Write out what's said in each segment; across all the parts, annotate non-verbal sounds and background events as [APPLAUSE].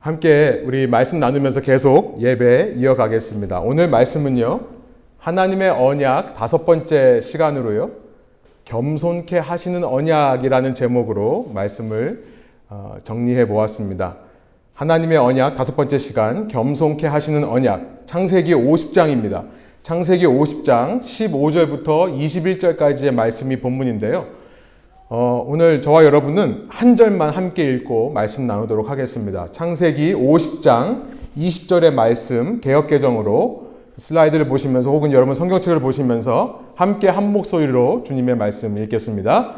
함께 우리 말씀 나누면서 계속 예배 이어가겠습니다. 오늘 말씀은요, 하나님의 언약 다섯 번째 시간으로요, 겸손케 하시는 언약이라는 제목으로 말씀을 어, 정리해 보았습니다. 하나님의 언약 다섯 번째 시간, 겸손케 하시는 언약, 창세기 50장입니다. 창세기 50장 15절부터 21절까지의 말씀이 본문인데요. 어, 오늘 저와 여러분은 한 절만 함께 읽고 말씀 나누도록 하겠습니다. 창세기 50장 20절의 말씀 개혁개정으로 슬라이드를 보시면서 혹은 여러분 성경책을 보시면서 함께 한 목소리로 주님의 말씀 읽겠습니다.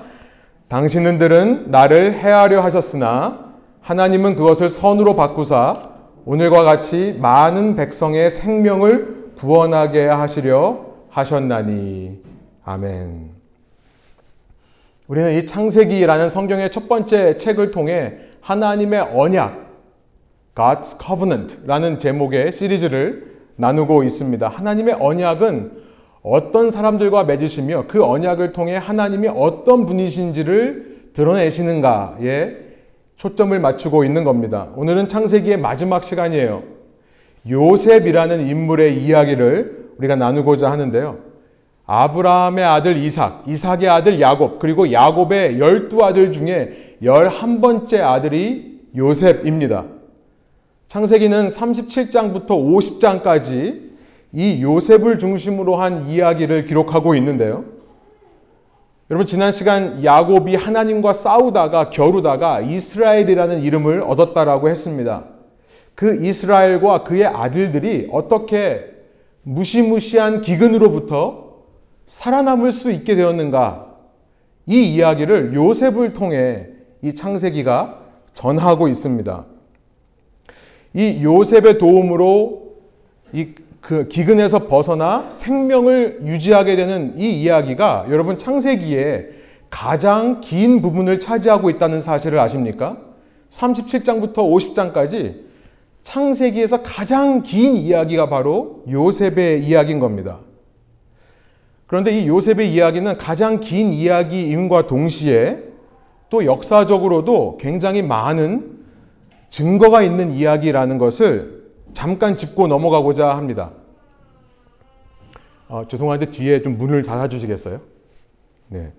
당신들은 나를 해하려 하셨으나 하나님은 그것을 선으로 바꾸사 오늘과 같이 많은 백성의 생명을 구원하게 하시려 하셨나니 아멘. 우리는 이 창세기라는 성경의 첫 번째 책을 통해 하나님의 언약, God's Covenant라는 제목의 시리즈를 나누고 있습니다. 하나님의 언약은 어떤 사람들과 맺으시며 그 언약을 통해 하나님이 어떤 분이신지를 드러내시는가에 초점을 맞추고 있는 겁니다. 오늘은 창세기의 마지막 시간이에요. 요셉이라는 인물의 이야기를 우리가 나누고자 하는데요. 아브라함의 아들 이삭, 이삭의 아들 야곱, 그리고 야곱의 열두 아들 중에 열한 번째 아들이 요셉입니다. 창세기는 37장부터 50장까지 이 요셉을 중심으로 한 이야기를 기록하고 있는데요. 여러분 지난 시간 야곱이 하나님과 싸우다가 겨루다가 이스라엘이라는 이름을 얻었다라고 했습니다. 그 이스라엘과 그의 아들들이 어떻게 무시무시한 기근으로부터 살아남을 수 있게 되었는가? 이 이야기를 요셉을 통해 이 창세기가 전하고 있습니다. 이 요셉의 도움으로 이 그 기근에서 벗어나 생명을 유지하게 되는 이 이야기가 여러분 창세기에 가장 긴 부분을 차지하고 있다는 사실을 아십니까? 37장부터 50장까지 창세기에서 가장 긴 이야기가 바로 요셉의 이야기인 겁니다. 그런데 이 요셉의 이야기는 가장 긴 이야기임과 동시에 또 역사적으로도 굉장히 많은 증거가 있는 이야기라는 것을 잠깐 짚고 넘어가고자 합니다. 어, 죄송한데 뒤에 좀 문을 닫아주시겠어요? 네.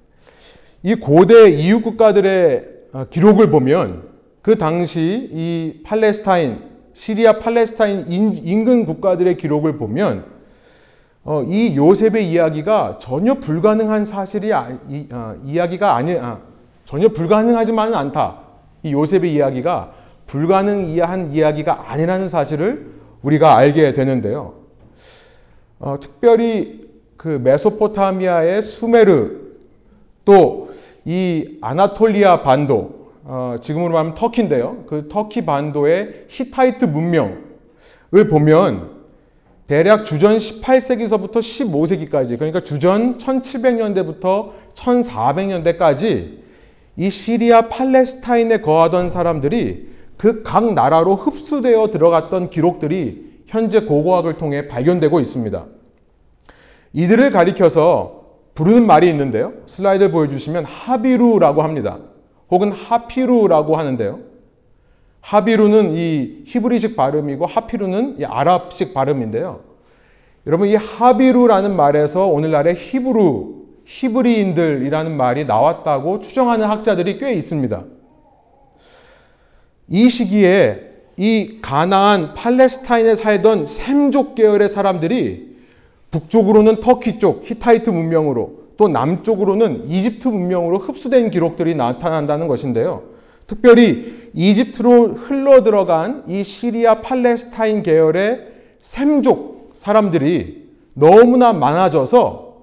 이 고대 이웃 국가들의 어, 기록을 보면 그 당시 이 팔레스타인, 시리아 팔레스타인 인근 국가들의 기록을 보면 어, 이 요셉의 이야기가 전혀 불가능한 사실이 아, 이, 아, 이야기가 아니 아, 전혀 불가능하지만은 않다. 이 요셉의 이야기가 불가능한 이야기가 아니라는 사실을 우리가 알게 되는데요. 어, 특별히 그 메소포타미아의 수메르 또 이 아나톨리아 반도 어, 지금으로 말하면 터키인데요. 그 터키 반도의 히타이트 문명을 보면 대략 주전 18세기서부터 15세기까지, 그러니까 주전 1700년대부터 1400년대까지 이 시리아 팔레스타인에 거하던 사람들이 그 각 나라로 흡수되어 들어갔던 기록들이 현재 고고학을 통해 발견되고 있습니다. 이들을 가리켜서 부르는 말이 있는데요. 슬라이드를 보여주시면 하비루라고 합니다. 혹은 하피루라고 하는데요. 하비루는 이 히브리식 발음이고 하피루는 이 아랍식 발음인데요. 여러분 이 하비루라는 말에서 오늘날의 히브루, 히브리인들이라는 말이 나왔다고 추정하는 학자들이 꽤 있습니다. 이 시기에 이 가나안 팔레스타인에 살던 샘족 계열의 사람들이 북쪽으로는 터키 쪽 히타이트 문명으로 또 남쪽으로는 이집트 문명으로 흡수된 기록들이 나타난다는 것인데요. 특별히 이집트로 흘러 들어간 이 시리아 팔레스타인 계열의 셈족 사람들이 너무나 많아져서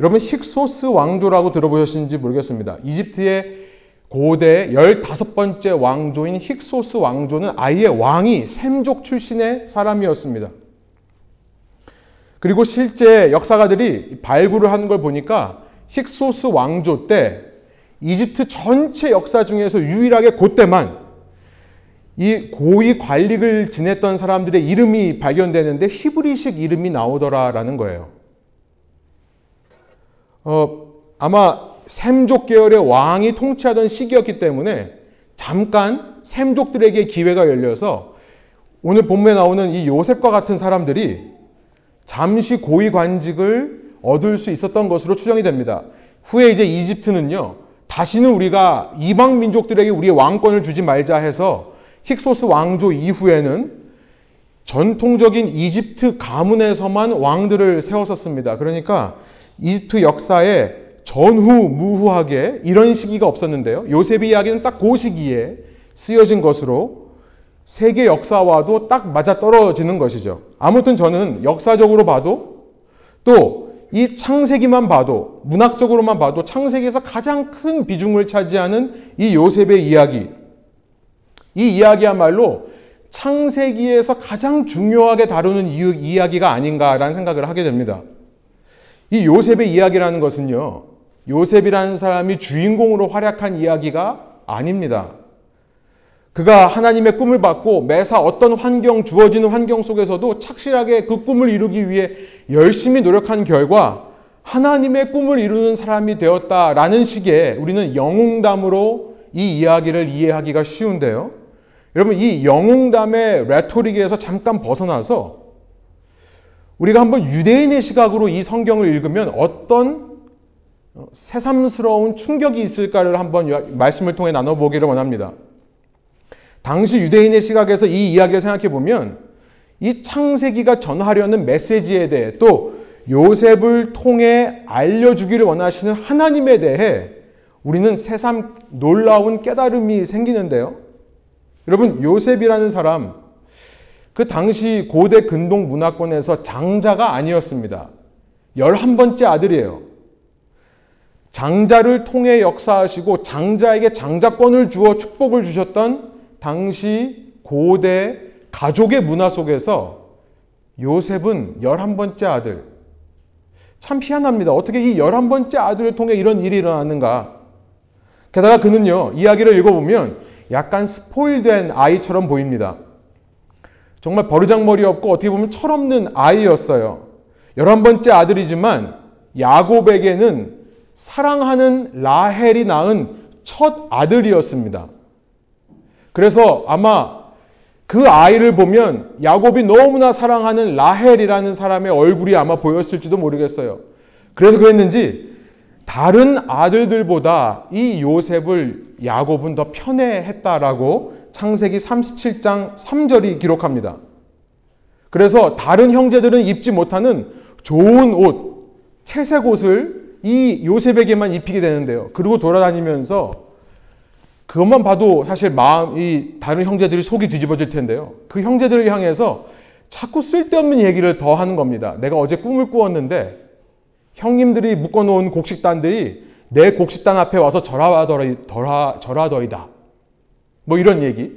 여러분 힉소스 왕조라고 들어보셨는지 모르겠습니다. 이집트의 고대 15번째 왕조인 힉소스 왕조는 아예 왕이 셈족 출신의 사람이었습니다. 그리고 실제 역사가들이 발굴을 하는 걸 보니까 힉소스 왕조 때 이집트 전체 역사 중에서 유일하게 그때만 이 고위 관리를 지냈던 사람들의 이름이 발견되는데 히브리식 이름이 나오더라라는 거예요. 어, 아마 샘족 계열의 왕이 통치하던 시기였기 때문에 잠깐 샘족들에게 기회가 열려서 오늘 본문에 나오는 이 요셉과 같은 사람들이 잠시 고위 관직을 얻을 수 있었던 것으로 추정이 됩니다. 후에 이제 이집트는요, 다시는 우리가 이방 민족들에게 우리의 왕권을 주지 말자 해서 힉소스 왕조 이후에는 전통적인 이집트 가문에서만 왕들을 세웠었습니다. 그러니까 이집트 역사에 전후 무후하게 이런 시기가 없었는데요. 요셉의 이야기는 딱 그 시기에 쓰여진 것으로 세계 역사와도 딱 맞아 떨어지는 것이죠. 아무튼 저는 역사적으로 봐도 또 이 창세기만 봐도 문학적으로만 봐도 창세기에서 가장 큰 비중을 차지하는 이 요셉의 이야기 이 이야기야말로 창세기에서 가장 중요하게 다루는 이야기가 아닌가라는 생각을 하게 됩니다. 이 요셉의 이야기라는 것은요, 요셉이라는 사람이 주인공으로 활약한 이야기가 아닙니다. 그가 하나님의 꿈을 받고 매사 어떤 환경, 주어지는 환경 속에서도 착실하게 그 꿈을 이루기 위해 열심히 노력한 결과 하나님의 꿈을 이루는 사람이 되었다라는 식의 우리는 영웅담으로 이 이야기를 이해하기가 쉬운데요. 여러분, 이 영웅담의 레토릭에서 잠깐 벗어나서 우리가 한번 유대인의 시각으로 이 성경을 읽으면 어떤 새삼스러운 충격이 있을까를 한번 말씀을 통해 나눠보기를 원합니다. 당시 유대인의 시각에서 이 이야기를 생각해 보면 이 창세기가 전하려는 메시지에 대해 또 요셉을 통해 알려주기를 원하시는 하나님에 대해 우리는 새삼 놀라운 깨달음이 생기는데요. 여러분, 요셉이라는 사람, 그 당시 고대 근동 문화권에서 장자가 아니었습니다. 11번째 아들이에요. 장자를 통해 역사하시고 장자에게 장자권을 주어 축복을 주셨던 당시 고대 가족의 문화 속에서 요셉은 11번째 아들. 참 희한합니다. 어떻게 이 11번째 아들을 통해 이런 일이 일어났는가? 게다가 그는요, 이야기를 읽어보면 약간 스포일된 아이처럼 보입니다. 정말 버르장머리 없고 어떻게 보면 철없는 아이였어요. 열한 번째 아들이지만 야곱에게는 사랑하는 라헬이 낳은 첫 아들이었습니다. 그래서 아마 그 아이를 보면 야곱이 너무나 사랑하는 라헬이라는 사람의 얼굴이 아마 보였을지도 모르겠어요. 그래서 그랬는지 다른 아들들보다 이 요셉을 야곱은 더 편애했다라고 창세기 37장 3절이 기록합니다. 그래서 다른 형제들은 입지 못하는 좋은 옷, 채색 옷을 이 요셉에게만 입히게 되는데요. 그리고 돌아다니면서 그것만 봐도 사실 마음이 다른 형제들이 속이 뒤집어질 텐데요. 그 형제들을 향해서 자꾸 쓸데없는 얘기를 더 하는 겁니다. 내가 어제 꿈을 꾸었는데 형님들이 묶어놓은 곡식단들이 내 곡식단 앞에 와서 절하더이더라 절하더이다. 뭐 이런 얘기.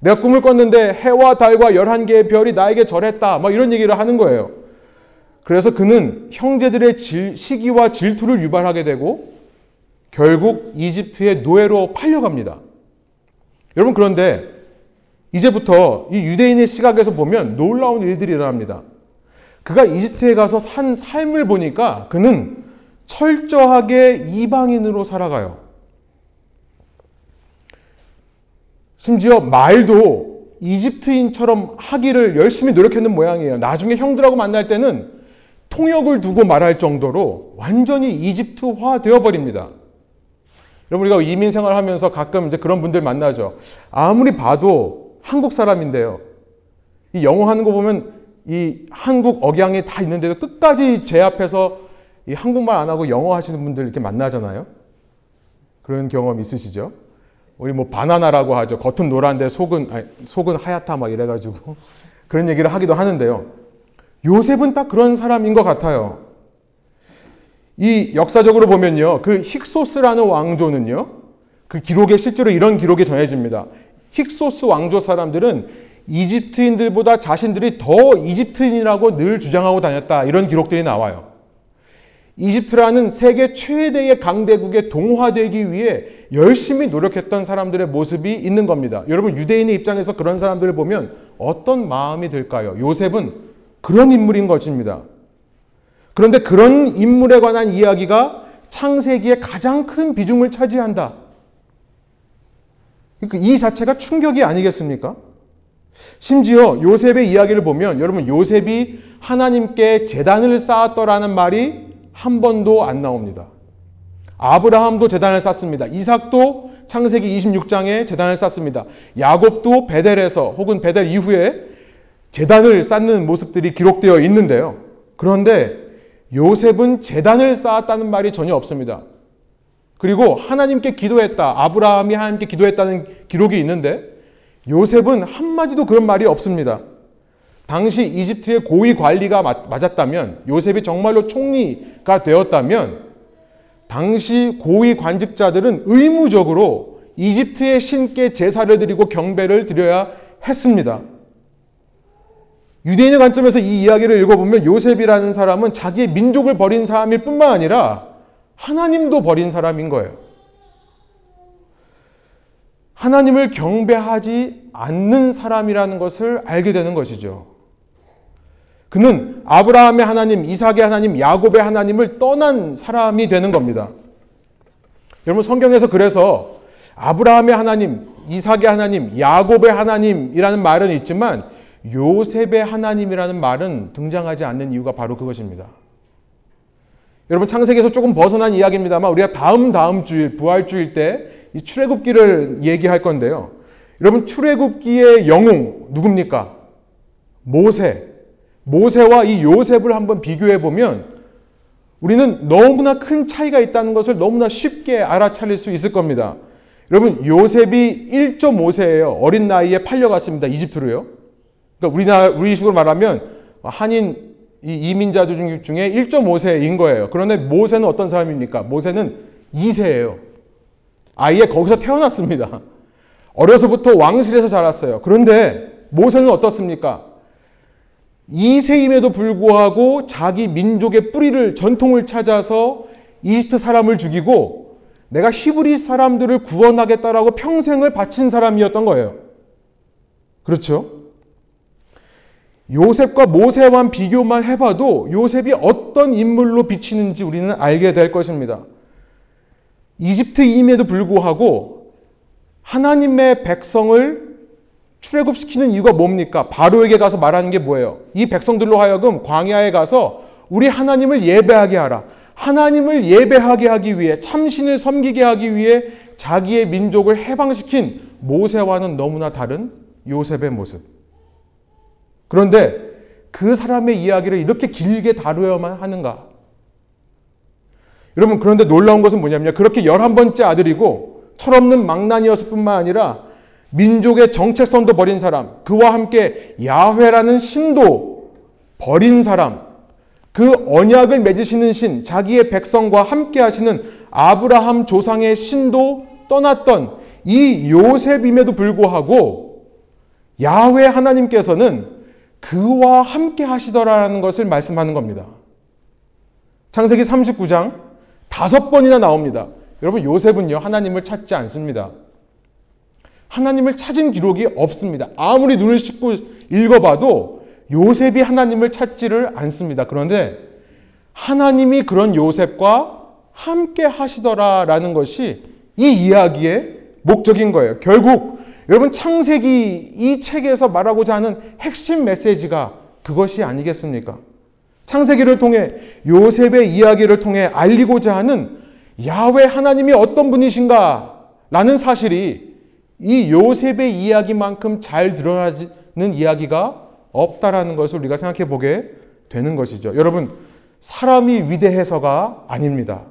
내가 꿈을 꿨는데 해와 달과 열한 개의 별이 나에게 절했다. 뭐 이런 얘기를 하는 거예요. 그래서 그는 형제들의 질, 시기와 질투를 유발하게 되고 결국 이집트의 노예로 팔려갑니다. 여러분 그런데 이제부터 이 유대인의 시각에서 보면 놀라운 일들이 일어납니다. 그가 이집트에 가서 산 삶을 보니까 그는 철저하게 이방인으로 살아가요. 심지어 말도 이집트인처럼 하기를 열심히 노력했는 모양이에요. 나중에 형들하고 만날 때는 통역을 두고 말할 정도로 완전히 이집트화 되어버립니다. 여러분, 우리가 이민 생활하면서 가끔 이제 그런 분들 만나죠. 아무리 봐도 한국 사람인데요. 이 영어 하는 거 보면 이 한국 억양이 다 있는데도 끝까지 제 앞에서 이 한국말 안 하고 영어 하시는 분들 이렇게 만나잖아요. 그런 경험 있으시죠? 우리 뭐 바나나라고 하죠. 겉은 노란데 속은 아니, 속은 하얗다 막 이래가지고 [LAUGHS] 그런 얘기를 하기도 하는데요. 요셉은 딱 그런 사람인 것 같아요. 이 역사적으로 보면요, 그 힉소스라는 왕조는요, 그 기록에 실제로 이런 기록이 전해집니다. 힉소스 왕조 사람들은 이집트인들보다 자신들이 더 이집트인이라고 늘 주장하고 다녔다. 이런 기록들이 나와요. 이집트라는 세계 최대의 강대국에 동화되기 위해 열심히 노력했던 사람들의 모습이 있는 겁니다. 여러분, 유대인의 입장에서 그런 사람들을 보면 어떤 마음이 들까요? 요셉은 그런 인물인 것입니다. 그런데 그런 인물에 관한 이야기가 창세기에 가장 큰 비중을 차지한다. 그러니까 이 자체가 충격이 아니겠습니까? 심지어 요셉의 이야기를 보면 여러분 요셉이 하나님께 재단을 쌓았더라는 말이 한 번도 안 나옵니다. 아브라함도 재단을 쌓습니다. 이삭도 창세기 26장에 재단을 쌓습니다. 야곱도 베델에서 혹은 베델 이후에 재단을 쌓는 모습들이 기록되어 있는데요. 그런데 요셉은 재단을 쌓았다는 말이 전혀 없습니다. 그리고 하나님께 기도했다. 아브라함이 하나님께 기도했다는 기록이 있는데 요셉은 한마디도 그런 말이 없습니다. 당시 이집트의 고위 관리가 맞았다면 요셉이 정말로 총리가 되었다면 당시 고위 관직자들은 의무적으로 이집트의 신께 제사를 드리고 경배를 드려야 했습니다. 유대인의 관점에서 이 이야기를 읽어보면 요셉이라는 사람은 자기의 민족을 버린 사람일 뿐만 아니라 하나님도 버린 사람인 거예요. 하나님을 경배하지 않는 사람이라는 것을 알게 되는 것이죠. 그는 아브라함의 하나님, 이삭의 하나님, 야곱의 하나님을 떠난 사람이 되는 겁니다. 여러분 성경에서 그래서 아브라함의 하나님, 이삭의 하나님, 야곱의 하나님이라는 말은 있지만 요셉의 하나님이라는 말은 등장하지 않는 이유가 바로 그것입니다. 여러분 창세기에서 조금 벗어난 이야기입니다만 우리가 다음 다음 주일 부활주일 때 이 출애굽기를 얘기할 건데요. 여러분 출애굽기의 영웅 누굽니까? 모세. 모세와 이 요셉을 한번 비교해 보면 우리는 너무나 큰 차이가 있다는 것을 너무나 쉽게 알아차릴 수 있을 겁니다. 여러분 요셉이 1.5세예요. 어린 나이에 팔려갔습니다. 이집트로요. 그러니까 우리나라 우리 식으로 말하면 한인 이 이민자들 중에 1.5세인 거예요. 그런데 모세는 어떤 사람입니까? 모세는 2세예요. 아예 거기서 태어났습니다. 어려서부터 왕실에서 자랐어요. 그런데 모세는 어떻습니까? 2세임에도 불구하고 자기 민족의 뿌리를 전통을 찾아서 이집트 사람을 죽이고 내가 히브리 사람들을 구원하겠다라고 평생을 바친 사람이었던 거예요. 그렇죠? 요셉과 모세만 비교만 해봐도 요셉이 어떤 인물로 비치는지 우리는 알게 될 것입니다. 이집트임에도 불구하고 하나님의 백성을 출애굽시키는 이유가 뭡니까? 바로에게 가서 말하는 게 뭐예요? 이 백성들로 하여금 광야에 가서 우리 하나님을 예배하게 하라. 하나님을 예배하게 하기 위해 참신을 섬기게 하기 위해 자기의 민족을 해방시킨 모세와는 너무나 다른 요셉의 모습. 그런데 그 사람의 이야기를 이렇게 길게 다루어야만 하는가? 여러분, 그런데 놀라운 것은 뭐냐면 그렇게 열한 번째 아들이고 철없는 망난이었을 뿐만 아니라 민족의 정체성도 버린 사람, 그와 함께 야훼라는 신도 버린 사람, 그 언약을 맺으시는 신, 자기의 백성과 함께 하시는 아브라함 조상의 신도 떠났던 이 요셉임에도 불구하고 야훼 하나님께서는 그와 함께 하시더라라는 것을 말씀하는 겁니다. 창세기 39장 다섯 번이나 나옵니다. 여러분 요셉은요 하나님을 찾지 않습니다. 하나님을 찾은 기록이 없습니다. 아무리 눈을 씻고 읽어봐도 요셉이 하나님을 찾지를 않습니다. 그런데 하나님이 그런 요셉과 함께 하시더라라는 것이 이 이야기의 목적인 거예요. 결국 여러분 창세기 이 책에서 말하고자 하는 핵심 메시지가 그것이 아니겠습니까? 창세기를 통해 요셉의 이야기를 통해 알리고자 하는 야훼 하나님이 어떤 분이신가 라는 사실이 이 요셉의 이야기만큼 잘 드러나는 이야기가 없다라는 것을 우리가 생각해 보게 되는 것이죠. 여러분, 사람이 위대해서가 아닙니다.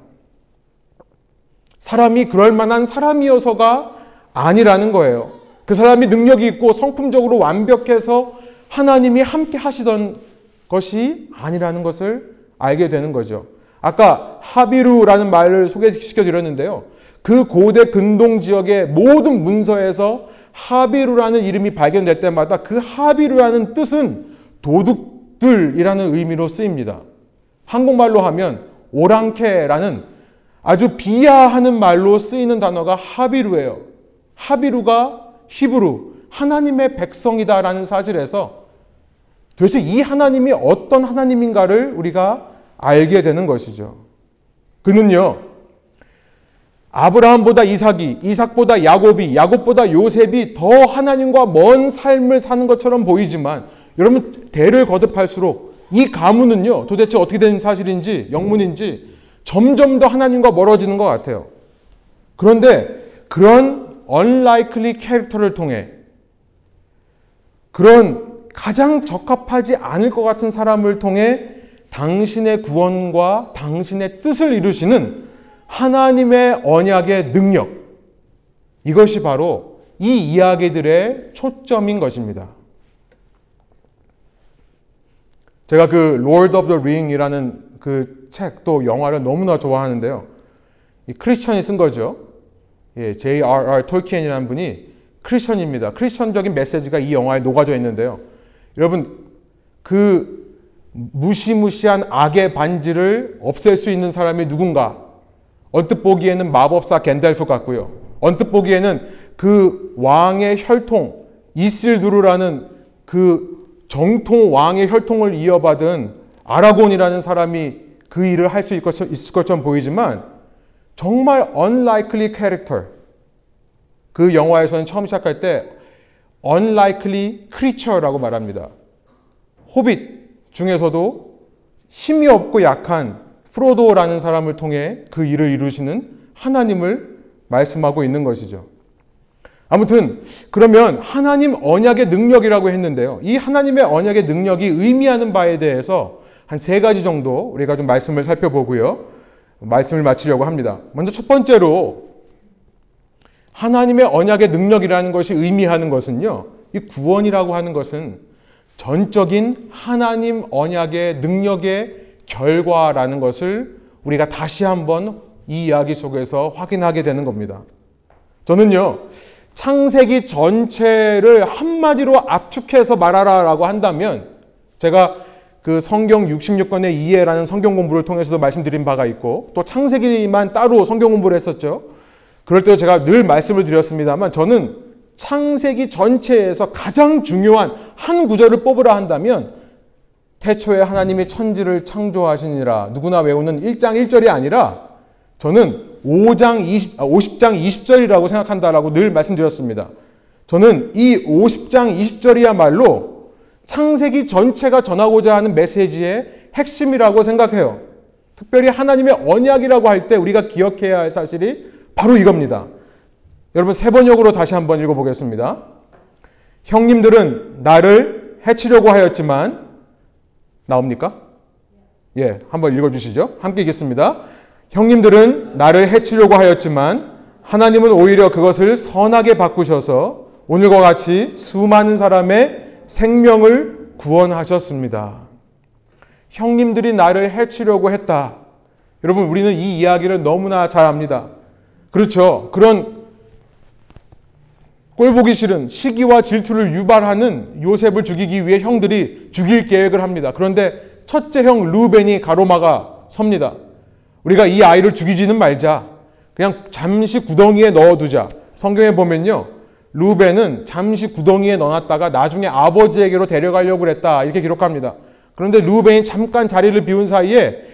사람이 그럴 만한 사람이어서가 아니라는 거예요. 그 사람이 능력이 있고 성품적으로 완벽해서 하나님이 함께 하시던 것이 아니라는 것을 알게 되는 거죠. 아까 하비루라는 말을 소개시켜 드렸는데요. 그 고대 근동 지역의 모든 문서에서 하비루라는 이름이 발견될 때마다 그 하비루라는 뜻은 도둑들이라는 의미로 쓰입니다. 한국말로 하면 오랑캐라는 아주 비하하는 말로 쓰이는 단어가 하비루예요. 하비루가 히브루, 하나님의 백성이다라는 사실에서 도대체 이 하나님이 어떤 하나님인가를 우리가 알게 되는 것이죠. 그는요, 아브라함보다 이삭이, 이삭보다 야곱이, 야곱보다 요셉이 더 하나님과 먼 삶을 사는 것처럼 보이지만 여러분 대를 거듭할수록 이 가문은요 도대체 어떻게 된 사실인지 영문인지 점점 더 하나님과 멀어지는 것 같아요. 그런데 그런 unlikely 캐릭터를 통해 그런 가장 적합하지 않을 것 같은 사람을 통해 당신의 구원과 당신의 뜻을 이루시는 하나님의 언약의 능력. 이것이 바로 이 이야기들의 초점인 것입니다. 제가 그 Lord of the Ring이라는 그 책 또 영화를 너무나 좋아하는데요. 이 크리스천이 쓴 거죠. 예, J.R.R. 톨키엔이라는 분이 크리스천입니다. 크리스천적인 메시지가 이 영화에 녹아져 있는데요. 여러분 그 무시무시한 악의 반지를 없앨 수 있는 사람이 누군가? 언뜻 보기에는 마법사 겐달프 같고요. 언뜻 보기에는 그 왕의 혈통 이실두르라는 그 정통 왕의 혈통을 이어받은 아라곤이라는 사람이 그 일을 할 수 있을 것처럼 보이지만 정말 unlikely character. 그 영화에서는 처음 시작할 때 unlikely creature라고 말합니다. 호빗 중에서도 힘이 없고 약한 프로도라는 사람을 통해 그 일을 이루시는 하나님을 말씀하고 있는 것이죠. 아무튼 그러면 하나님 언약의 능력이라고 했는데요. 이 하나님의 언약의 능력이 의미하는 바에 대해서 한 세 가지 정도 우리가 좀 말씀을 살펴보고요. 말씀을 마치려고 합니다. 먼저 첫 번째로 하나님의 언약의 능력이라는 것이 의미하는 것은요. 이 구원이라고 하는 것은 전적인 하나님 언약의 능력의 결과라는 것을 우리가 다시 한번 이 이야기 속에서 확인하게 되는 겁니다. 저는요, 창세기 전체를 한마디로 압축해서 말하라라고 한다면 제가 그 성경 66권의 이해라는 성경 공부를 통해서도 말씀드린 바가 있고 또 창세기만 따로 성경 공부를 했었죠. 그럴 때 제가 늘 말씀을 드렸습니다만 저는 창세기 전체에서 가장 중요한 한 구절을 뽑으라 한다면 태초에 하나님이 천지를 창조하시니라 누구나 외우는 1장 1절이 아니라 저는 5장 20, 50장 20절이라고 생각한다라고 늘 말씀드렸습니다. 저는 이 50장 20절이야말로 창세기 전체가 전하고자 하는 메시지의 핵심이라고 생각해요. 특별히 하나님의 언약이라고 할 때 우리가 기억해야 할 사실이 바로 이겁니다. 여러분 세 번역으로 다시 한번 읽어보겠습니다. 형님들은 나를 해치려고 하였지만 나옵니까? 예, 한번 읽어주시죠. 함께 읽겠습니다. 형님들은 나를 해치려고 하였지만 하나님은 오히려 그것을 선하게 바꾸셔서 오늘과 같이 수많은 사람의 생명을 구원하셨습니다. 형님들이 나를 해치려고 했다. 여러분, 우리는 이 이야기를 너무나 잘 압니다. 그렇죠. 그런 꼴보기 싫은 시기와 질투를 유발하는 요셉을 죽이기 위해 형들이 죽일 계획을 합니다. 그런데 첫째 형 루벤이 가로막아 섭니다. 우리가 이 아이를 죽이지는 말자. 그냥 잠시 구덩이에 넣어두자. 성경에 보면요. 루벤은 잠시 구덩이에 넣어놨다가 나중에 아버지에게로 데려가려고 그랬다. 이렇게 기록합니다. 그런데 루벤이 잠깐 자리를 비운 사이에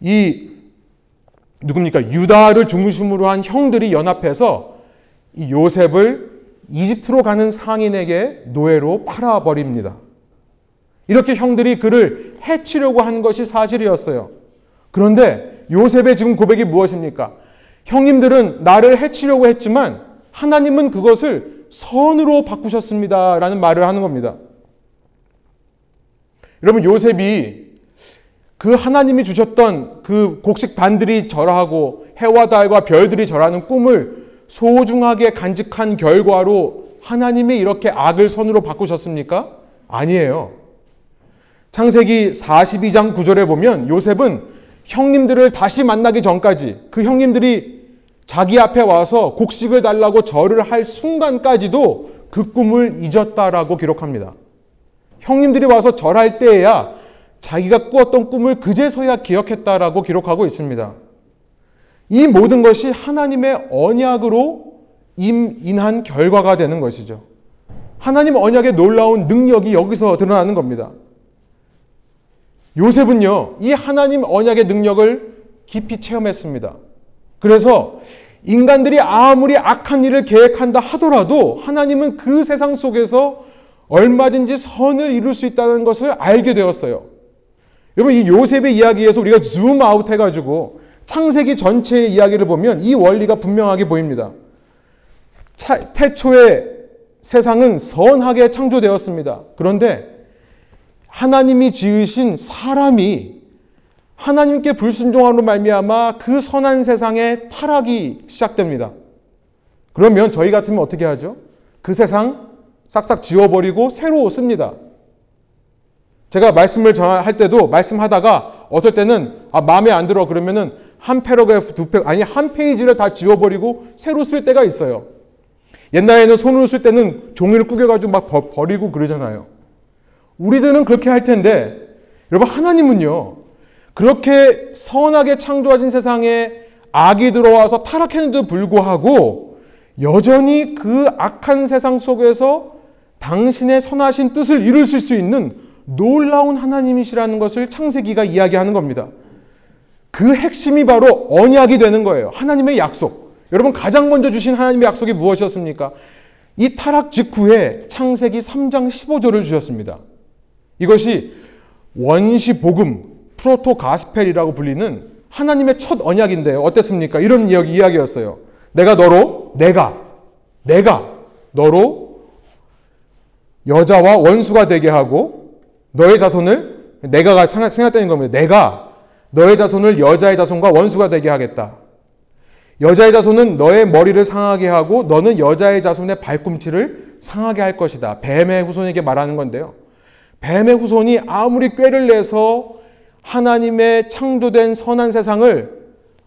이 누굽니까? 유다를 중심으로 한 형들이 연합해서 이 요셉을 이집트로 가는 상인에게 노예로 팔아버립니다. 이렇게 형들이 그를 해치려고 한 것이 사실이었어요. 그런데 요셉의 지금 고백이 무엇입니까? 형님들은 나를 해치려고 했지만 하나님은 그것을 선으로 바꾸셨습니다. 라는 말을 하는 겁니다. 여러분, 요셉이 그 하나님이 주셨던 그 곡식단들이 절하고 해와 달과 별들이 절하는 꿈을 소중하게 간직한 결과로 하나님이 이렇게 악을 선으로 바꾸셨습니까? 아니에요. 창세기 42장 9절에 보면 요셉은 형님들을 다시 만나기 전까지 그 형님들이 자기 앞에 와서 곡식을 달라고 절을 할 순간까지도 그 꿈을 잊었다라고 기록합니다. 형님들이 와서 절할 때에야 자기가 꾸었던 꿈을 그제서야 기억했다라고 기록하고 있습니다. 이 모든 것이 하나님의 언약으로 임인한 결과가 되는 것이죠. 하나님 언약의 놀라운 능력이 여기서 드러나는 겁니다. 요셉은요, 이 하나님 언약의 능력을 깊이 체험했습니다. 그래서 인간들이 아무리 악한 일을 계획한다 하더라도 하나님은 그 세상 속에서 얼마든지 선을 이룰 수 있다는 것을 알게 되었어요. 여러분 이 요셉의 이야기에서 우리가 줌 아웃 해가지고 창세기 전체의 이야기를 보면 이 원리가 분명하게 보입니다. 차, 태초에 세상은 선하게 창조되었습니다. 그런데 하나님이 지으신 사람이 하나님께 불순종함으로 말미암아 그 선한 세상에 타락이 시작됩니다. 그러면 저희 같으면 어떻게 하죠? 그 세상 싹싹 지워버리고 새로 씁니다. 제가 말씀을 할 때도 말씀하다가 어떨 때는 아, 마음에 안 들어 그러면은 한 paragraph 두 페, 아니 한 페이지를 다 지워버리고 새로 쓸 때가 있어요. 옛날에는 손으로 쓸 때는 종이를 꾸겨가지고 막 버리고 그러잖아요. 우리들은 그렇게 할 텐데 여러분 하나님은요 그렇게 선하게 창조하신 세상에 악이 들어와서 타락했는데도 불구하고 여전히 그 악한 세상 속에서 당신의 선하신 뜻을 이룰 수 있는 놀라운 하나님이시라는 것을 창세기가 이야기하는 겁니다. 그 핵심이 바로 언약이 되는 거예요. 하나님의 약속. 여러분 가장 먼저 주신 하나님의 약속이 무엇이었습니까? 이 타락 직후에 창세기 3장 15절을 주셨습니다. 이것이 원시 복음, 프로토 가스펠이라고 불리는 하나님의 첫 언약인데요. 어땠습니까? 이런 이야기였어요. 내가 너로, 내가, 내가 너로 여자와 원수가 되게 하고 너의 자손을 내가가 생각되는 겁니다. 내가 너의 자손을 여자의 자손과 원수가 되게 하겠다. 여자의 자손은 너의 머리를 상하게 하고 너는 여자의 자손의 발꿈치를 상하게 할 것이다. 뱀의 후손에게 말하는 건데요. 뱀의 후손이 아무리 꾀를 내서 하나님의 창조된 선한 세상을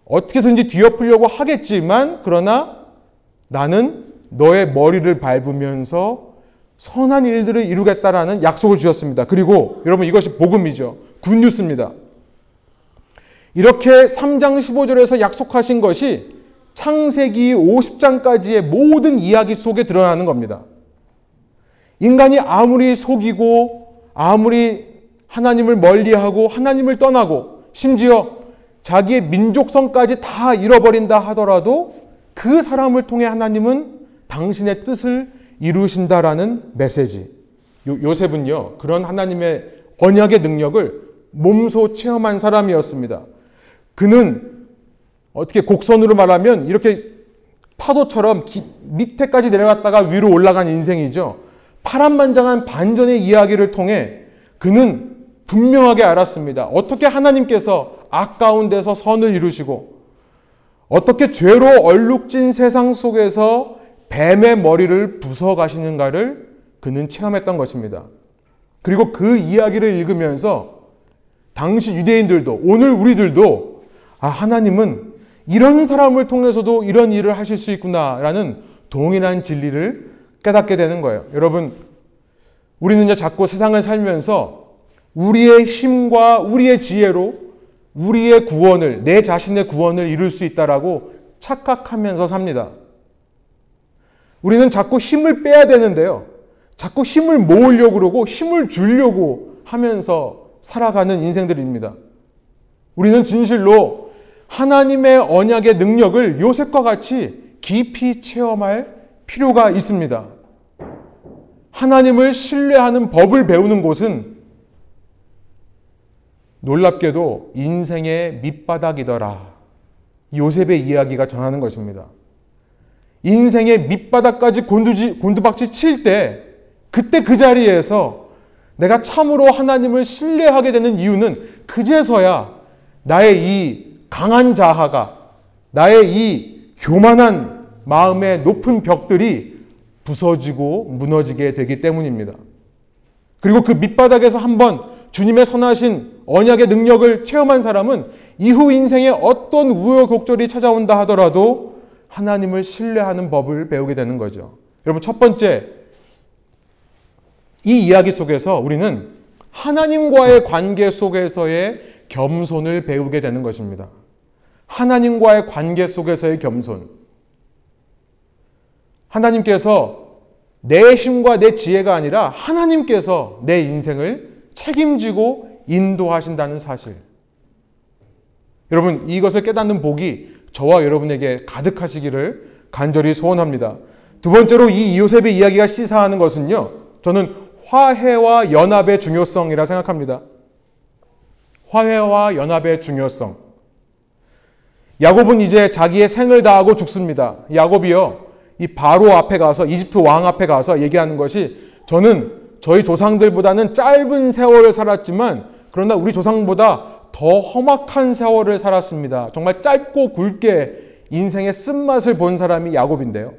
어떻게든지 뒤엎으려고 하겠지만 그러나 나는 너의 머리를 밟으면서 선한 일들을 이루겠다라는 약속을 주셨습니다. 그리고 여러분 이것이 복음이죠. 굿뉴스입니다. 이렇게 3장 15절에서 약속하신 것이 창세기 50장까지의 모든 이야기 속에 드러나는 겁니다. 인간이 아무리 속이고 아무리 하나님을 멀리하고 하나님을 떠나고 심지어 자기의 민족성까지 다 잃어버린다 하더라도 그 사람을 통해 하나님은 당신의 뜻을 이루신다라는 메시지. 요, 셉은요 그런 하나님의 언약의 능력을 몸소 체험한 사람이었습니다. 그는 어떻게 곡선으로 말하면 이렇게 파도처럼 기, 밑에까지 내려갔다가 위로 올라간 인생이죠. 파란만장한 반전의 이야기를 통해 그는 분명하게 알았습니다. 어떻게 하나님께서 악 가운데서 선을 이루시고 어떻게 죄로 얼룩진 세상 속에서 뱀의 머리를 부숴 가시는가를 그는 체험했던 것입니다. 그리고 그 이야기를 읽으면서 당시 유대인들도 오늘 우리들도 아, 하나님은 이런 사람을 통해서도 이런 일을 하실 수 있구나라는 동일한 진리를 깨닫게 되는 거예요. 여러분, 우리는 요, 자꾸 세상을 살면서 우리의 힘과 우리의 지혜로 우리의 구원을, 내 자신의 구원을 이룰 수 있다라고 착각하면서 삽니다. 우리는 자꾸 힘을 빼야 되는데요. 자꾸 힘을 모으려고 그러고 힘을 주려고 하면서 살아가는 인생들입니다. 우리는 진실로 하나님의 언약의 능력을 요셉과 같이 깊이 체험할 필요가 있습니다. 하나님을 신뢰하는 법을 배우는 곳은 놀랍게도 인생의 밑바닥이더라. 요셉의 이야기가 전하는 것입니다. 인생의 밑바닥까지 곤두지, 곤두박질 칠 때, 그때 그 자리에서 내가 참으로 하나님을 신뢰하게 되는 이유는 그제서야 나의 이 강한 자하가 나의 이 교만한 마음의 높은 벽들이 부서지고 무너지게 되기 때문입니다. 그리고 그 밑바닥에서 한번 주님의 선하신 언약의 능력을 체험한 사람은 이후 인생에 어떤 우여곡절이 찾아온다 하더라도 하나님을 신뢰하는 법을 배우게 되는 거죠. 여러분, 첫 번째, 이 이야기 속에서 우리는 하나님과의 관계 속에서의 겸손을 배우게 되는 것입니다. 하나님과의 관계 속에서의 겸손. 하나님께서 내 힘과 내 지혜가 아니라 하나님께서 내 인생을 책임지고 인도하신다는 사실. 여러분, 이것을 깨닫는 복이 저와 여러분에게 가득하시기를 간절히 소원합니다. 두 번째로 이 요셉의 이야기가 시사하는 것은요. 저는 화해와 연합의 중요성이라 생각합니다. 화해와 연합의 중요성. 야곱은 이제 자기의 생을 다하고 죽습니다. 야곱이요. 이 바로 앞에 가서 이집트 왕 앞에 가서 얘기하는 것이 저는 저희 조상들보다는 짧은 세월을 살았지만 그러나 우리 조상보다 더 험악한 세월을 살았습니다. 정말 짧고 굵게 인생의 쓴맛을 본 사람이 야곱인데요.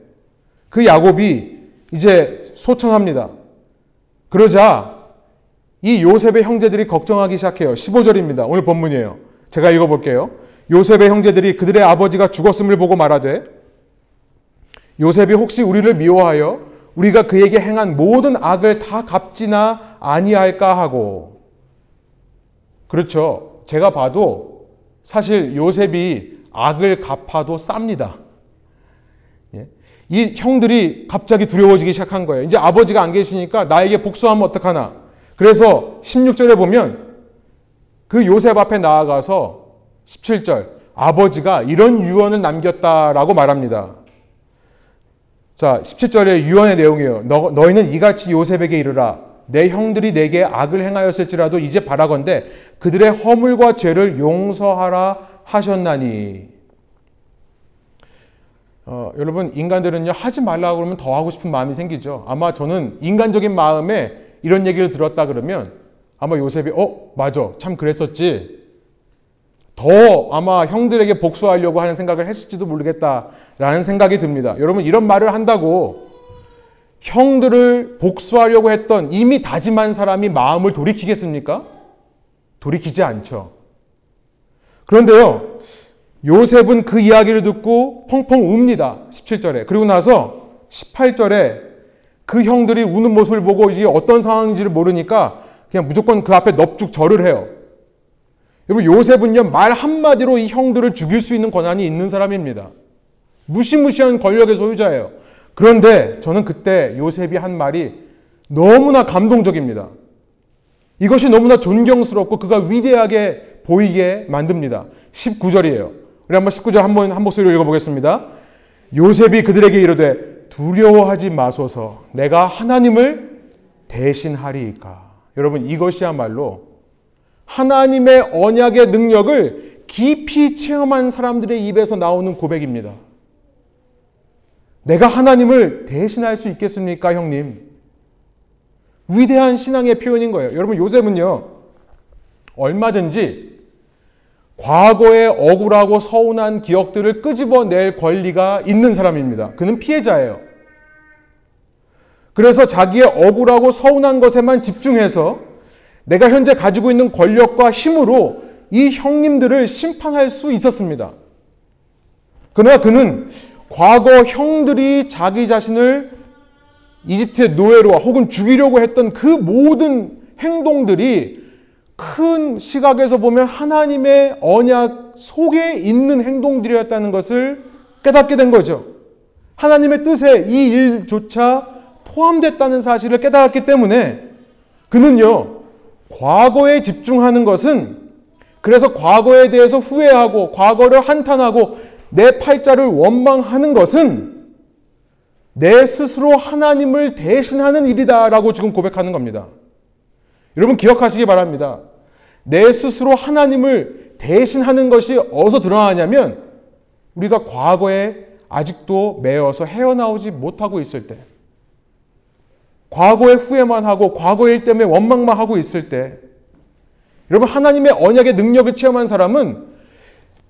그 야곱이 이제 소청합니다. 그러자 이 요셉의 형제들이 걱정하기 시작해요. 15절입니다. 오늘 본문이에요. 제가 읽어볼게요. 요셉의 형제들이 그들의 아버지가 죽었음을 보고 말하되 요셉이 혹시 우리를 미워하여 우리가 그에게 행한 모든 악을 다 갚지나 아니할까 하고 그렇죠. 제가 봐도 사실 요셉이 악을 갚아도 쌉니다. 예? 이 형들이 갑자기 두려워지기 시작한 거예요. 이제 아버지가 안 계시니까 나에게 복수하면 어떡하나. 그래서 16절에 보면 그 요셉 앞에 나아가서 17절 아버지가 이런 유언을 남겼다라고 말합니다. 자, 17절의 유언의 내용이에요. 너, 너희는 이같이 요셉에게 이르라. 내 형들이 내게 악을 행하였을지라도 이제 바라건대 그들의 허물과 죄를 용서하라 하셨나니. 어, 여러분 인간들은요 하지 말라고 그러면 더 하고 싶은 마음이 생기죠. 아마 저는 인간적인 마음에 이런 얘기를 들었다 그러면 아마 요셉이 어 맞아 참 그랬었지 더 아마 형들에게 복수하려고 하는 생각을 했을지도 모르겠다라는 생각이 듭니다. 여러분 이런 말을 한다고 형들을 복수하려고 했던 이미 다짐한 사람이 마음을 돌이키겠습니까? 돌이키지 않죠. 그런데요, 요셉은 그 이야기를 듣고 펑펑 웁니다. 17절에. 그리고 나서 18절에 그 형들이 우는 모습을 보고 이게 어떤 상황인지를 모르니까 그냥 무조건 그 앞에 넙죽 절을 해요. 여러분 요셉은요 말 한마디로 이 형들을 죽일 수 있는 권한이 있는 사람입니다. 무시무시한 권력의 소유자예요. 그런데 저는 그때 요셉이 한 말이 너무나 감동적입니다. 이것이 너무나 존경스럽고 그가 위대하게 보이게 만듭니다. 19절이에요. 우리 한번 19절 한번 한 목소리로 읽어보겠습니다. 요셉이 그들에게 이르되 두려워하지 마소서 내가 하나님을 대신하리이까. 여러분 이것이야말로 하나님의 언약의 능력을 깊이 체험한 사람들의 입에서 나오는 고백입니다. 내가 하나님을 대신할 수 있겠습니까, 형님? 위대한 신앙의 표현인 거예요. 여러분, 요셉은요, 얼마든지 과거의 억울하고 서운한 기억들을 끄집어낼 권리가 있는 사람입니다. 그는 피해자예요. 그래서 자기의 억울하고 서운한 것에만 집중해서 내가 현재 가지고 있는 권력과 힘으로 이 형님들을 심판할 수 있었습니다. 그러나 그는 과거 형들이 자기 자신을 이집트의 노예로 혹은 죽이려고 했던 그 모든 행동들이 큰 시각에서 보면 하나님의 언약 속에 있는 행동들이었다는 것을 깨닫게 된 거죠. 하나님의 뜻에 이 일조차 포함됐다는 사실을 깨달았기 때문에 그는요, 과거에 집중하는 것은 그래서 과거에 대해서 후회하고 과거를 한탄하고 내 팔자를 원망하는 것은 내 스스로 하나님을 대신하는 일이다라고 지금 고백하는 겁니다. 여러분 기억하시기 바랍니다. 내 스스로 하나님을 대신하는 것이 어디서 드러나냐면 우리가 과거에 아직도 매어서 헤어나오지 못하고 있을 때 과거의 후회만 하고 과거의 일 때문에 원망만 하고 있을 때 여러분 하나님의 언약의 능력을 체험한 사람은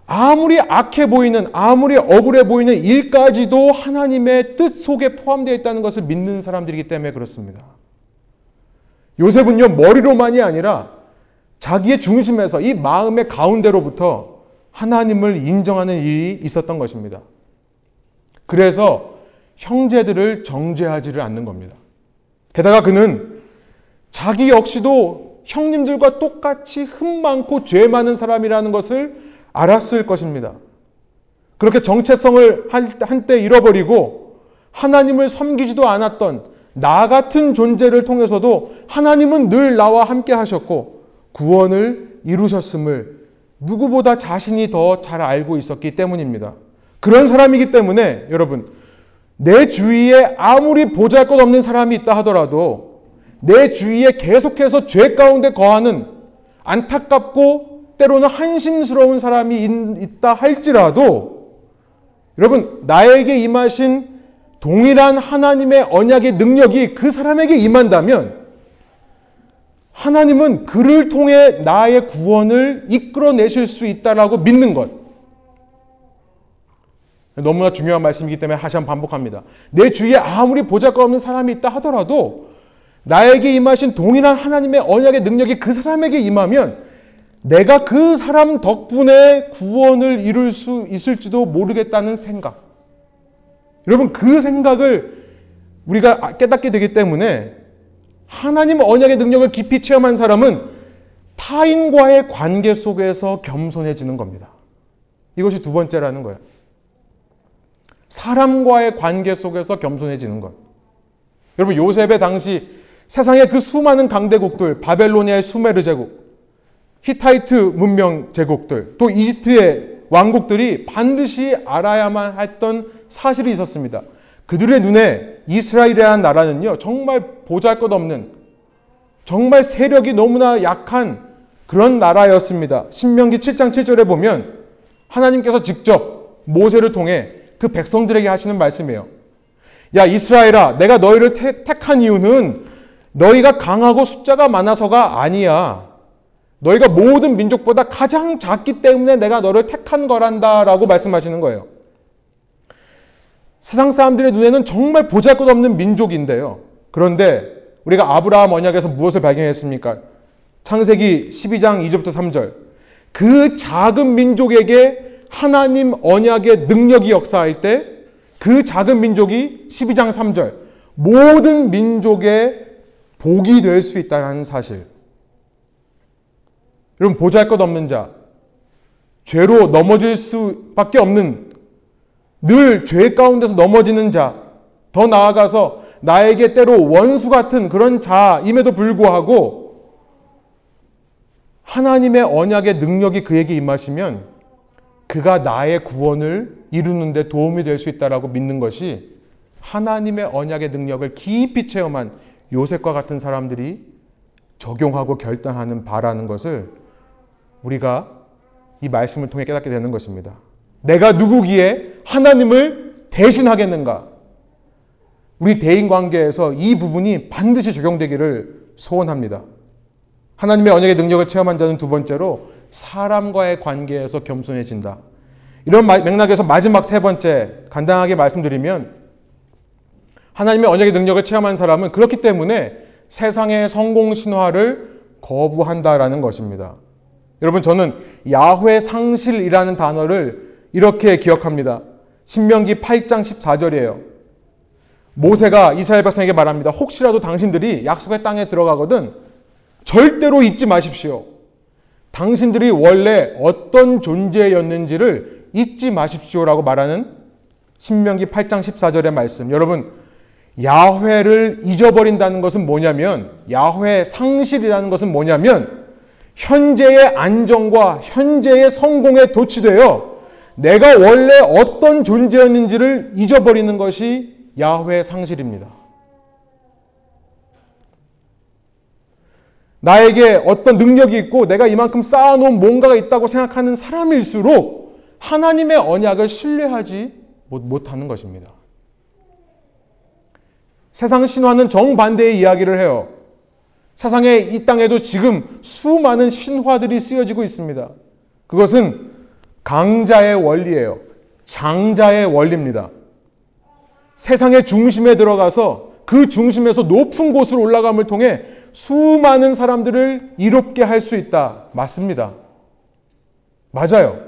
아무리 악해 보이는 아무리 억울해 보이는 일까지도 하나님의 뜻 속에 포함되어 있다는 것을 믿는 사람들이기 때문에 그렇습니다. 요셉은요 머리로만이 아니라 자기의 중심에서 이 마음의 가운데로부터 하나님을 인정하는 일이 있었던 것입니다. 그래서 형제들을 정죄하지를 않는 겁니다. 게다가 그는 자기 역시도 형님들과 똑같이 흠 많고 죄 많은 사람이라는 것을 알았을 것입니다. 그렇게 정체성을 한때 잃어버리고 하나님을 섬기지도 않았던 나 같은 존재를 통해서도 하나님은 늘 나와 함께 하셨고 구원을 이루셨음을 누구보다 자신이 더 잘 알고 있었기 때문입니다. 그런 사람이기 때문에 여러분, 내 주위에 아무리 보잘 것 없는 사람이 있다 하더라도 내 주위에 계속해서 죄 가운데 거하는 안타깝고 때로는 한심스러운 사람이 있다 할지라도 여러분, 나에게 임하신 동일한 하나님의 언약의 능력이 그 사람에게 임한다면 하나님은 그를 통해 나의 구원을 이끌어내실 수 있다라고 믿는 것. 너무나 중요한 말씀이기 때문에 다시 한번 반복합니다. 내 주위에 아무리 보잘것없는 사람이 있다 하더라도 나에게 임하신 동일한 하나님의 언약의 능력이 그 사람에게 임하면 내가 그 사람 덕분에 구원을 이룰 수 있을지도 모르겠다는 생각. 여러분 그 생각을 우리가 깨닫게 되기 때문에 하나님 언약의 능력을 깊이 체험한 사람은 타인과의 관계 속에서 겸손해지는 겁니다. 이것이 두 번째라는 거예요. 사람과의 관계 속에서 겸손해지는 것. 여러분 요셉의 당시 세상의 그 수많은 강대국들, 바벨로니아의 수메르 제국, 히타이트 문명 제국들, 또 이집트의 왕국들이 반드시 알아야만 했던 사실이 있었습니다. 그들의 눈에 이스라엘이라는 나라는요, 정말 보잘 것 없는, 정말 세력이 너무나 약한 그런 나라였습니다. 신명기 7장 7절에 보면 하나님께서 직접 모세를 통해 그 백성들에게 하시는 말씀이에요. 야, 이스라엘아, 내가 너희를 택한 이유는 너희가 강하고 숫자가 많아서가 아니야. 너희가 모든 민족보다 가장 작기 때문에 내가 너를 택한 거란다 라고 말씀하시는 거예요. 세상 사람들의 눈에는 정말 보잘 것 없는 민족인데요. 그런데 우리가 아브라함 언약에서 무엇을 발견했습니까? 창세기 12장 2절부터 3절. 그 작은 민족에게 하나님 언약의 능력이 역사할 때 그 작은 민족이 12장 3절. 모든 민족의 복이 될 수 있다는 사실. 여러분 보잘 것 없는 자, 죄로 넘어질 수밖에 없는 늘 죄 가운데서 넘어지는 자, 더 나아가서 나에게 때로 원수 같은 그런 자임에도 불구하고 하나님의 언약의 능력이 그에게 임하시면 그가 나의 구원을 이루는데 도움이 될 수 있다라고 믿는 것이 하나님의 언약의 능력을 깊이 체험한 요셉과 같은 사람들이 적용하고 결단하는 바라는 것을 우리가 이 말씀을 통해 깨닫게 되는 것입니다. 내가 누구기에 하나님을 대신하겠는가? 우리 대인 관계에서 이 부분이 반드시 적용되기를 소원합니다. 하나님의 언약의 능력을 체험한 자는 두 번째로 사람과의 관계에서 겸손해진다. 이런 맥락에서 마지막 세 번째 간단하게 말씀드리면 하나님의 언약의 능력을 체험한 사람은 그렇기 때문에 세상의 성공 신화를 거부한다라는 것입니다. 여러분 저는 야훼 상실이라는 단어를 이렇게 기억합니다. 신명기 8장 14절이에요. 모세가 이스라엘 백성에게 말합니다. 혹시라도 당신들이 약속의 땅에 들어가거든 절대로 잊지 마십시오. 당신들이 원래 어떤 존재였는지를 잊지 마십시오라고 말하는 신명기 8장 14절의 말씀. 여러분 야훼를 잊어버린다는 것은 뭐냐면 야훼 상실이라는 것은 뭐냐면 현재의 안정과 현재의 성공에 도취되어 내가 원래 어떤 존재였는지를 잊어버리는 것이 야훼 상실입니다. 나에게 어떤 능력이 있고 내가 이만큼 쌓아놓은 뭔가가 있다고 생각하는 사람일수록 하나님의 언약을 신뢰하지 못하는 것입니다. 세상 신화는 정반대의 이야기를 해요. 세상에 이 땅에도 지금 수많은 신화들이 쓰여지고 있습니다. 그것은 강자의 원리예요. 장자의 원리입니다. 세상의 중심에 들어가서 그 중심에서 높은 곳으로 올라감을 통해 수많은 사람들을 이롭게 할 수 있다. 맞습니다. 맞아요.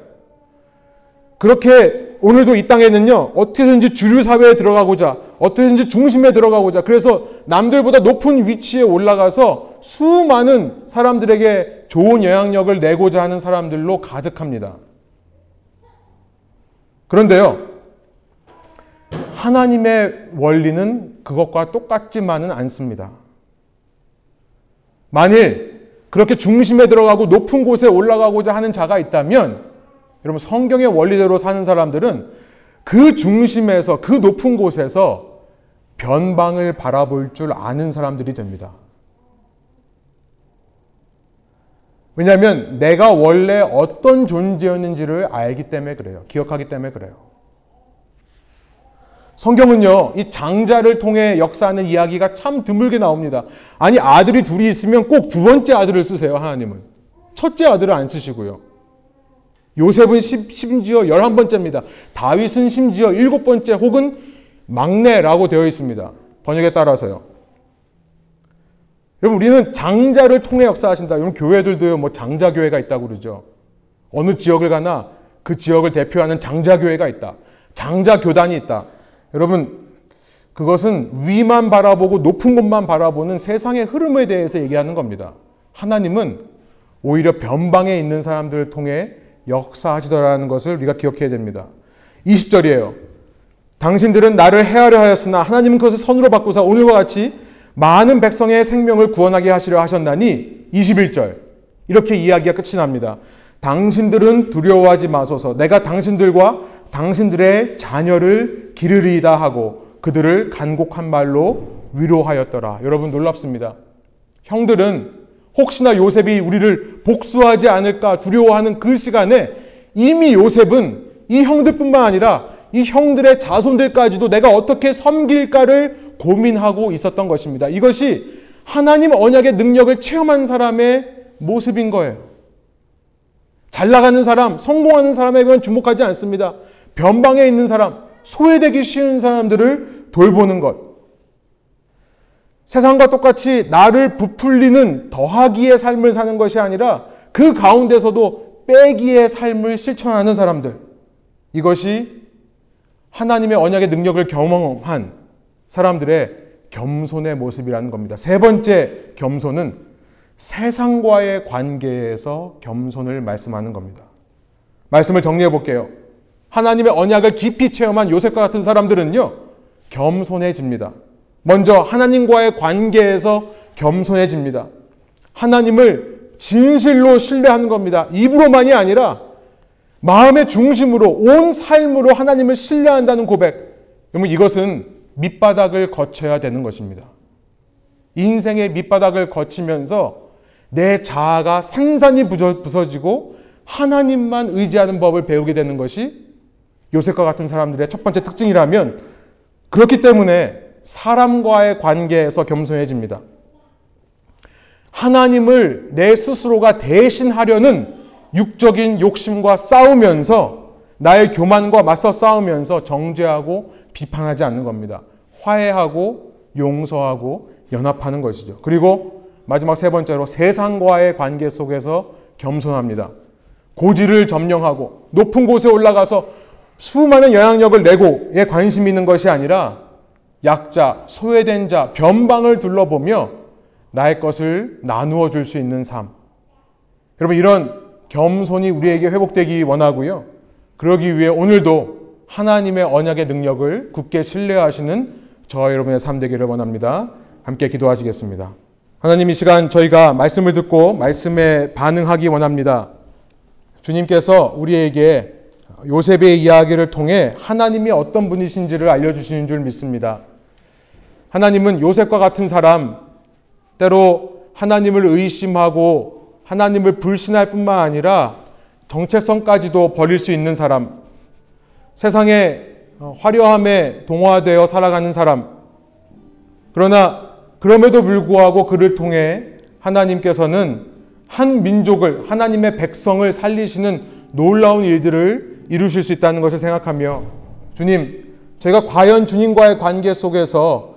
그렇게 오늘도 이 땅에는요, 어떻게든지 주류 사회에 들어가고자 어떻게든지 중심에 들어가고자 그래서 남들보다 높은 위치에 올라가서 수많은 사람들에게 좋은 영향력을 내고자 하는 사람들로 가득합니다. 그런데요, 하나님의 원리는 그것과 똑같지만은 않습니다. 만일 그렇게 중심에 들어가고 높은 곳에 올라가고자 하는 자가 있다면 여러분 성경의 원리대로 사는 사람들은 그 중심에서 그 높은 곳에서 변방을 바라볼 줄 아는 사람들이 됩니다. 왜냐하면 내가 원래 어떤 존재였는지를 알기 때문에 그래요. 기억하기 때문에 그래요. 성경은요, 이 장자를 통해 역사하는 이야기가 참 드물게 나옵니다. 아니, 아들이 둘이 있으면 꼭 두 번째 아들을 쓰세요, 하나님은. 첫째 아들을 안 쓰시고요. 요셉은 심지어 11번째입니다. 다윗은 심지어 7번째 혹은 막내라고 되어 있습니다. 번역에 따라서요. 여러분, 우리는 장자를 통해 역사하신다. 여러분, 교회들도요, 뭐 장자교회가 있다고 그러죠. 어느 지역을 가나 그 지역을 대표하는 장자교회가 있다. 장자교단이 있다. 여러분, 그것은 위만 바라보고 높은 곳만 바라보는 세상의 흐름에 대해서 얘기하는 겁니다. 하나님은 오히려 변방에 있는 사람들을 통해 역사하시더라는 것을 우리가 기억해야 됩니다. 20절이에요. 당신들은 나를 헤아려 하였으나 하나님은 그것을 선으로 바꾸사 오늘과 같이 많은 백성의 생명을 구원하게 하시려 하셨나니 21절 이렇게 이야기가 끝이 납니다. 당신들은 두려워하지 마소서 내가 당신들과 당신들의 자녀를 기르리이다 하고 그들을 간곡한 말로 위로하였더라. 여러분 놀랍습니다. 형들은 혹시나 요셉이 우리를 복수하지 않을까 두려워하는 그 시간에 이미 요셉은 이 형들뿐만 아니라 이 형들의 자손들까지도 내가 어떻게 섬길까를 고민하고 있었던 것입니다. 이것이 하나님 언약의 능력을 체험한 사람의 모습인 거예요. 잘 나가는 사람, 성공하는 사람에게만 주목하지 않습니다. 변방에 있는 사람, 소외되기 쉬운 사람들을 돌보는 것. 세상과 똑같이 나를 부풀리는 더하기의 삶을 사는 것이 아니라 그 가운데서도 빼기의 삶을 실천하는 사람들. 이것이 하나님의 언약의 능력을 경험한 사람들의 겸손의 모습이라는 겁니다. 세 번째 겸손은 세상과의 관계에서 겸손을 말씀하는 겁니다. 말씀을 정리해 볼게요. 하나님의 언약을 깊이 체험한 요셉과 같은 사람들은요, 겸손해집니다. 먼저 하나님과의 관계에서 겸손해집니다. 하나님을 진실로 신뢰하는 겁니다. 입으로만이 아니라 마음의 중심으로 온 삶으로 하나님을 신뢰한다는 고백. 여러분 이것은 밑바닥을 거쳐야 되는 것입니다. 인생의 밑바닥을 거치면서 내 자아가 산산이 부서지고 하나님만 의지하는 법을 배우게 되는 것이 요셉과 같은 사람들의 첫 번째 특징이라면 그렇기 때문에 사람과의 관계에서 겸손해집니다. 하나님을 내 스스로가 대신하려는 육적인 욕심과 싸우면서 나의 교만과 맞서 싸우면서 정죄하고 비판하지 않는 겁니다. 화해하고 용서하고 연합하는 것이죠. 그리고 마지막 세 번째로 세상과의 관계 속에서 겸손합니다. 고지를 점령하고 높은 곳에 올라가서 수많은 영향력을 내고에 관심 있는 것이 아니라 약자, 소외된 자, 변방을 둘러보며 나의 것을 나누어 줄 수 있는 삶. 여러분, 이런 겸손이 우리에게 회복되기 원하고요. 그러기 위해 오늘도 하나님의 언약의 능력을 굳게 신뢰하시는 저와 여러분의 삶 되기를 원합니다. 함께 기도하시겠습니다. 하나님 이 시간 저희가 말씀을 듣고 말씀에 반응하기 원합니다. 주님께서 우리에게 요셉의 이야기를 통해 하나님이 어떤 분이신지를 알려주시는 줄 믿습니다. 하나님은 요셉과 같은 사람, 때로 하나님을 의심하고 하나님을 불신할 뿐만 아니라 정체성까지도 버릴 수 있는 사람, 세상의 화려함에 동화되어 살아가는 사람, 그러나 그럼에도 불구하고 그를 통해 하나님께서는 한 민족을, 하나님의 백성을 살리시는 놀라운 일들을 이루실 수 있다는 것을 생각하며 주님, 제가 과연 주님과의 관계 속에서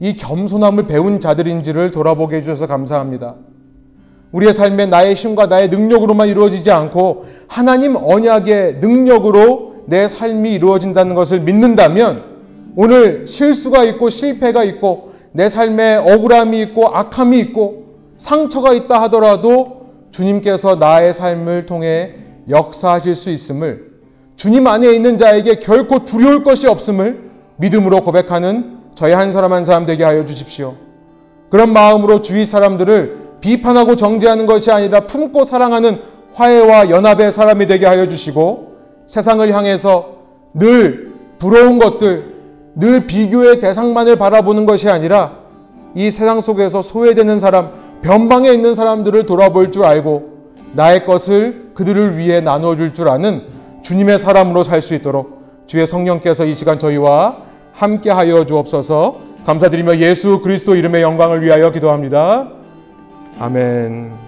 이 겸손함을 배운 자들인지를 돌아보게 해주셔서 감사합니다. 우리의 삶에 나의 힘과 나의 능력으로만 이루어지지 않고 하나님 언약의 능력으로 내 삶이 이루어진다는 것을 믿는다면 오늘 실수가 있고 실패가 있고 내 삶에 억울함이 있고 악함이 있고 상처가 있다 하더라도 주님께서 나의 삶을 통해 역사하실 수 있음을 주님 안에 있는 자에게 결코 두려울 것이 없음을 믿음으로 고백하는 저희 한 사람 한 사람 되게 하여 주십시오. 그런 마음으로 주위 사람들을 비판하고 정죄하는 것이 아니라 품고 사랑하는 화해와 연합의 사람이 되게 하여 주시고 세상을 향해서 늘 부러운 것들, 늘 비교의 대상만을 바라보는 것이 아니라 이 세상 속에서 소외되는 사람, 변방에 있는 사람들을 돌아볼 줄 알고 나의 것을 그들을 위해 나눠줄 줄 아는 주님의 사람으로 살 수 있도록 주의 성령께서 이 시간 저희와 함께 하여 주옵소서 감사드리며 예수 그리스도 이름의 영광을 위하여 기도합니다. 아멘.